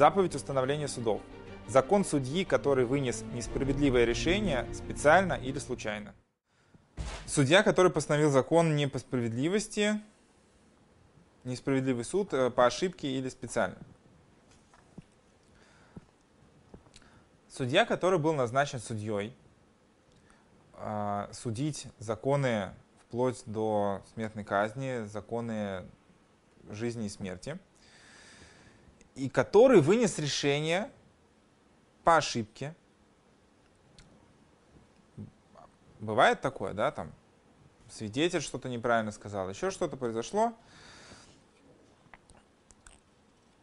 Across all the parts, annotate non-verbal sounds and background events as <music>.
Заповедь установления судов. Закон судьи, который вынес несправедливое решение специально или случайно. Судья, который постановил закон не по справедливости, несправедливый суд э, по ошибке или специально. Судья, который был назначен судьей, э, судить законы вплоть до смертной казни, законы жизни и смерти, и который вынес решение по ошибке. Бывает такое, да, там свидетель что-то неправильно сказал, еще что-то произошло.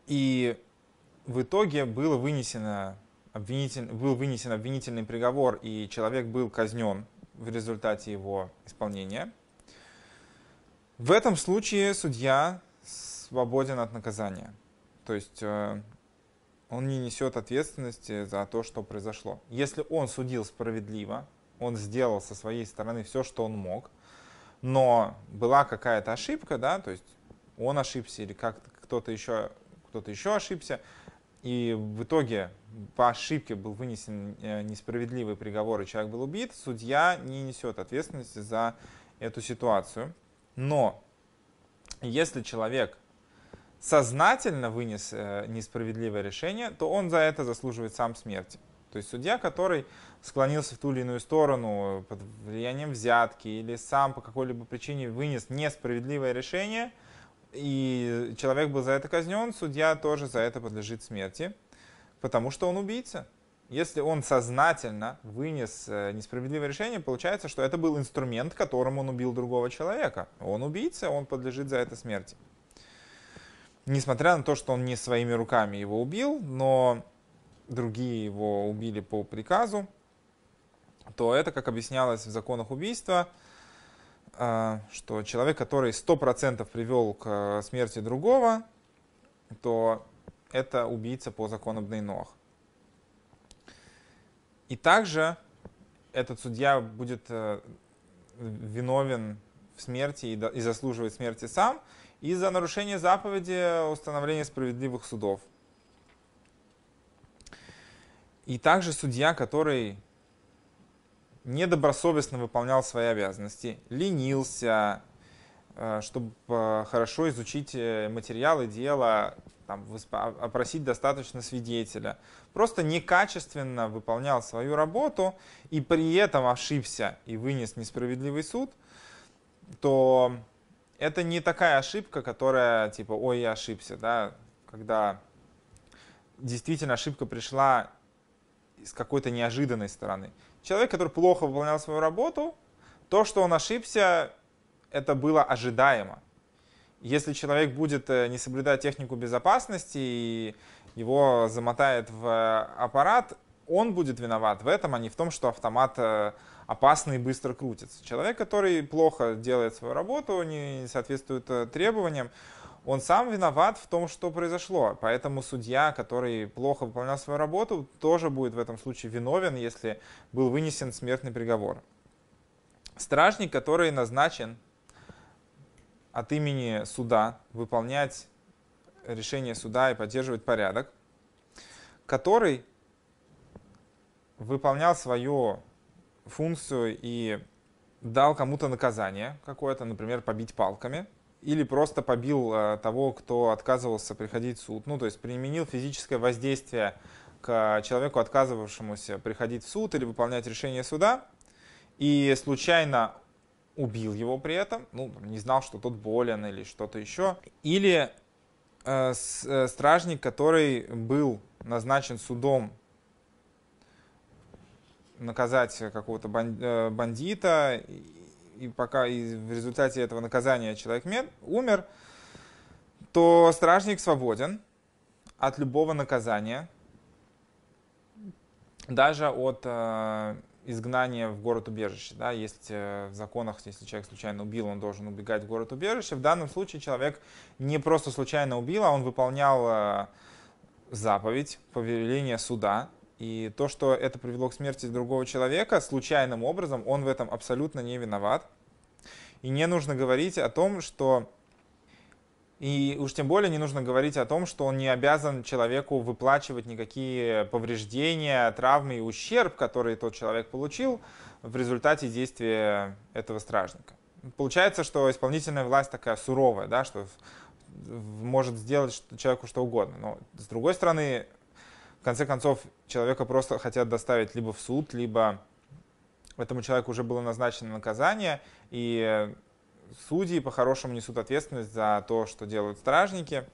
И в итоге было вынесено обвинитель, был вынесен обвинительный приговор, и человек был казнен в результате его исполнения. В этом случае судья свободен от наказания. То есть э, он не несет ответственности за то, что произошло. Если он судил справедливо, он сделал со своей стороны все, что он мог, но была какая-то ошибка, да, то есть он ошибся или как кто-то еще, кто-то еще ошибся, и в итоге по ошибке был вынесен э, несправедливый приговор, и человек был убит, судья не несет ответственности за эту ситуацию. Но если человек сознательно вынес э, несправедливое решение, то он за это заслуживает сам смерти. То есть судья, который склонился в ту или иную сторону под влиянием взятки или сам по какой-либо причине вынес несправедливое решение, и человек был за это казнен, судья тоже за это подлежит смерти, потому что он убийца. Если он сознательно вынес э, несправедливое решение, получается, что это был инструмент, которым он убил другого человека. Он убийца, он подлежит за это смерти. Несмотря на то, что он не своими руками его убил, но другие его убили по приказу, то это, как объяснялось в законах убийства, э, что человек, который 100% привел к смерти другого, то это убийца по закону Бнейнох. И также этот судья будет э, виновен в смерти и заслуживает смерти сам из-за нарушения заповеди установления справедливых судов. И также судья, который недобросовестно выполнял свои обязанности, ленился, э, чтобы э, хорошо изучить материалы дела, там, опросить достаточно свидетеля, просто некачественно выполнял свою работу и при этом ошибся и вынес несправедливый суд, то это не такая ошибка, которая типа, ой, я ошибся, да, когда действительно ошибка пришла с какой-то неожиданной стороны. Человек, который плохо выполнял свою работу, то, что он ошибся, это было ожидаемо. Если человек будет э, не соблюдать технику безопасности и его замотает в аппарат, он будет виноват в этом, а не в том, что автомат опасный и быстро крутится. Человек, который плохо делает свою работу, не соответствует э, требованиям, он сам виноват в том, что произошло. Поэтому судья, который плохо выполнял свою работу, тоже будет в этом случае виновен, если был вынесен смертный приговор. Стражник, который назначен от имени суда выполнять решение суда и поддерживать порядок, который выполнял свою функцию и дал кому-то наказание какое-то, например, побить палками, или просто побил э, того, кто отказывался приходить в суд, ну, то есть применил физическое воздействие к человеку, отказывавшемуся приходить в суд или выполнять решение суда, и случайно убил его при этом, ну, не знал, что тот болен или что-то еще. Или э, э, стражник, который был назначен судом наказать какого-то э, бандита, и, пока и в результате этого наказания человек умер, то стражник свободен от любого наказания, даже от э, изгнание в город-убежище. Да? Есть э, в законах, если человек случайно убил, он должен убегать в город-убежище. В данном случае человек не просто случайно убил, а он выполнял заповедь, повеление суда. И то, что это привело к смерти другого человека случайным образом, он в этом абсолютно не виноват. И не нужно говорить о том, что И уж тем более не нужно говорить о том, что он не обязан человеку выплачивать никакие повреждения, травмы и ущерб, который тот человек получил в результате действия этого стражника. Получается, что исполнительная власть такая суровая, да, что может сделать человеку что угодно. Но с другой стороны, в конце концов, человека просто хотят доставить либо в суд, либо этому человеку уже было назначено наказание, и судьи по-хорошему несут ответственность за то, что делают стражники.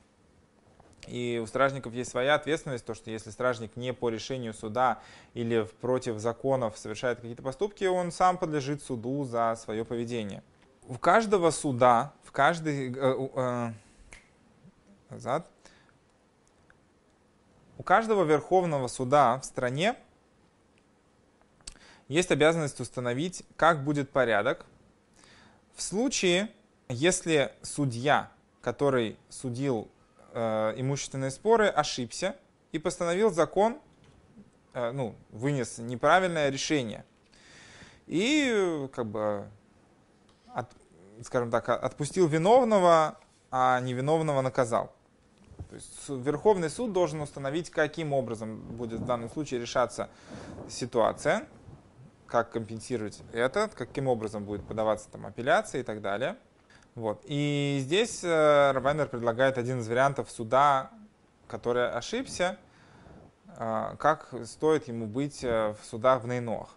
И у стражников есть своя ответственность, то что если стражник не по решению суда или против законов совершает какие-то поступки, он сам подлежит суду за свое поведение. У каждого суда, в каждый... Э, э, назад. У каждого верховного суда в стране есть обязанность установить, как будет порядок в случае, если судья, который судил э, имущественные споры, ошибся и постановил закон, э, ну, вынес неправильное решение. И, как бы, от, скажем так, отпустил виновного, а невиновного наказал. То есть Верховный суд должен установить, каким образом будет в данном случае решаться ситуация как компенсировать это, каким образом будет подаваться там апелляция и так далее. Вот. И здесь э, Равайнер предлагает один из вариантов суда, который ошибся, э, как стоит ему быть э, в судах в Нейнох.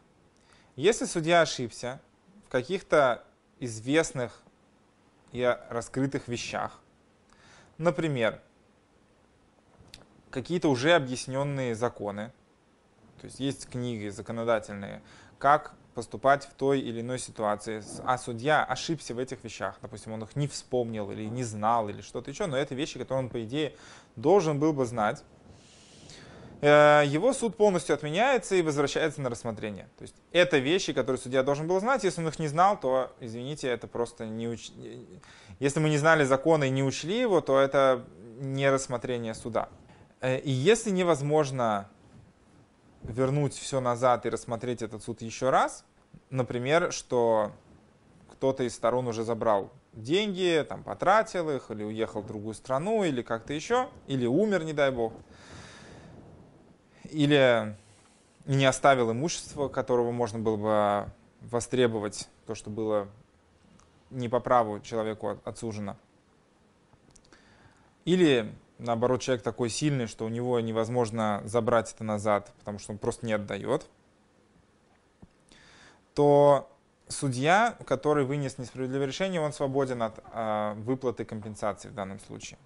Если судья ошибся в каких-то известных и раскрытых вещах, например, какие-то уже объясненные законы, то есть есть книги законодательные, как поступать в той или иной ситуации. А судья ошибся в этих вещах. Допустим, он их не вспомнил или не знал или что-то еще, но это вещи, которые он, по идее, должен был бы знать. Э, его суд полностью отменяется и возвращается на рассмотрение. То есть это вещи, которые судья должен был знать. Если он их не знал, то, извините, это просто не уч... Если мы не знали закона и не учли его, то это не рассмотрение суда. Э, и если невозможно вернуть все назад и рассмотреть этот суд еще раз. Например, что кто-то из сторон уже забрал деньги, там, потратил их, или уехал в другую страну, или как-то еще, или умер, не дай бог, или не оставил имущество, которого можно было бы востребовать, то, что было не по праву человеку отсужено. Или наоборот, человек такой сильный, что у него невозможно забрать это назад, потому что он просто не отдает, то судья, который вынес несправедливое решение, он свободен от э, выплаты компенсации в данном случае.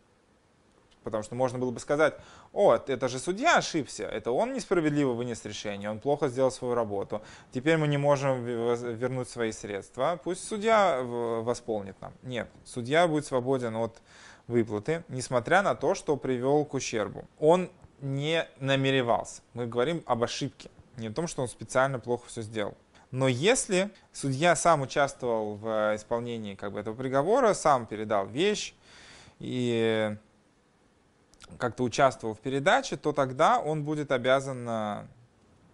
Потому что можно было бы сказать, о, это же судья ошибся, это он несправедливо вынес решение, он плохо сделал свою работу, теперь мы не можем вернуть свои средства, пусть судья восполнит нам. Нет, судья будет свободен от выплаты, несмотря на то, что привел к ущербу. Он не намеревался. Мы говорим об ошибке, не о том, что он специально плохо все сделал. Но если судья сам участвовал в исполнении как бы, этого приговора, сам передал вещь и как-то участвовал в передаче, то тогда он будет обязан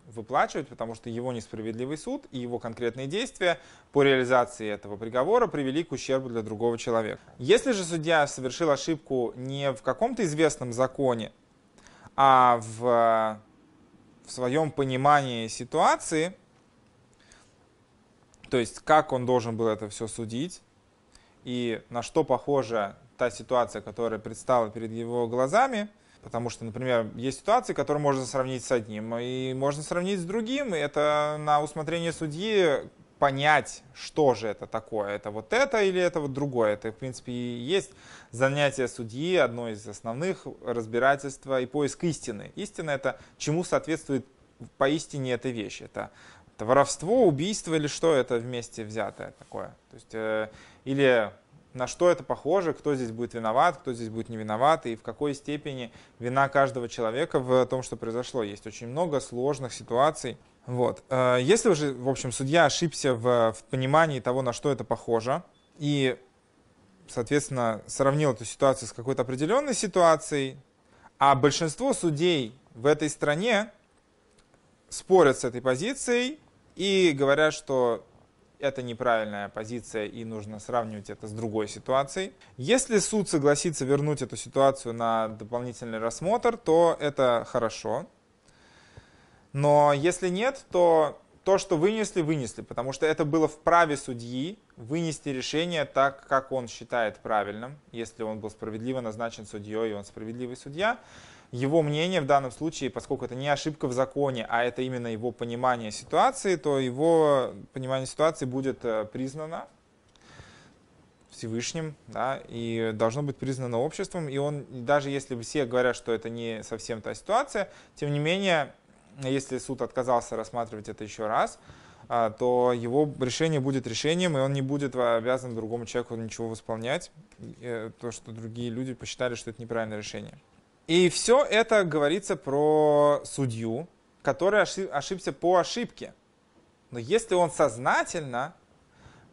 выплачивать, потому что его несправедливый суд и его конкретные действия по реализации этого приговора привели к ущербу для другого человека. Если же судья совершил ошибку не в каком-то известном законе, а в, в своем понимании ситуации, то есть как он должен был это все судить, и на что похожа та ситуация, которая предстала перед его глазами – Потому что, например, есть ситуации, которые можно сравнить с одним, и можно сравнить с другим, и это на усмотрение судьи понять, что же это такое. Это вот это или это вот другое. Это, в принципе, и есть занятие судьи, одно из основных разбирательства и поиск истины. Истина — это чему соответствует поистине эта вещь. Это, это воровство, убийство или что это вместе взятое такое. То есть, э, или на что это похоже, кто здесь будет виноват, кто здесь будет не виноват, и в какой степени вина каждого человека в том, что произошло. Есть очень много сложных ситуаций. Вот. Э, если уже, в общем, судья ошибся в, в понимании того, на что это похоже, и, соответственно, сравнил эту ситуацию с какой-то определенной ситуацией, а большинство судей в этой стране спорят с этой позицией и говорят, что это неправильная позиция и нужно сравнивать это с другой ситуацией. Если суд согласится вернуть эту ситуацию на дополнительный рассмотр, то это хорошо. Но если нет, то то, что вынесли, вынесли, потому что это было в праве судьи вынести решение так, как он считает правильным, если он был справедливо назначен судьей, и он справедливый судья. Его мнение в данном случае, поскольку это не ошибка в законе, а это именно его понимание ситуации, то его понимание ситуации будет э, признано Всевышним, да, и должно быть признано обществом. И он, даже если все говорят, что это не совсем та ситуация, тем не менее, если суд отказался рассматривать это еще раз, а, то его решение будет решением, и он не будет обязан другому человеку ничего восполнять, э, то, что другие люди посчитали, что это неправильное решение. И все это говорится про судью, который ошибся по ошибке. Но если он сознательно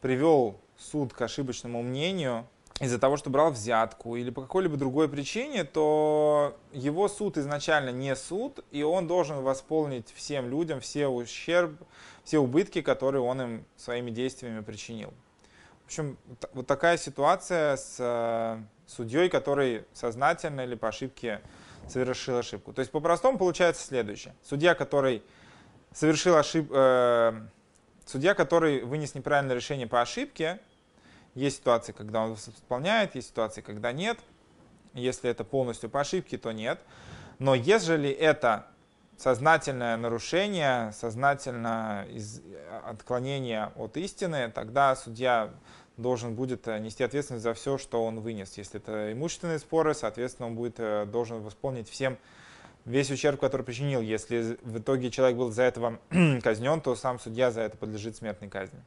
привел суд к ошибочному мнению, из-за того, что брал взятку или по какой-либо другой причине, то его суд изначально не суд, и он должен восполнить всем людям все ущерб, все убытки, которые он им своими действиями причинил. В общем, вот такая ситуация с э, судьей, который сознательно или по ошибке совершил ошибку. То есть по-простому получается следующее. Судья, который совершил ошибку, э, судья, который вынес неправильное решение по ошибке, есть ситуации, когда он исполняет, есть ситуации, когда нет. Если это полностью по ошибке, то нет. Но если это сознательное нарушение, сознательное отклонение от истины, тогда судья должен будет э, нести ответственность за все, что он вынес. Если это имущественные споры, соответственно, он будет э, должен восполнить всем весь ущерб, который причинил. Если в итоге человек был за этого <clears throat> казнен, то сам судья за это подлежит смертной казни.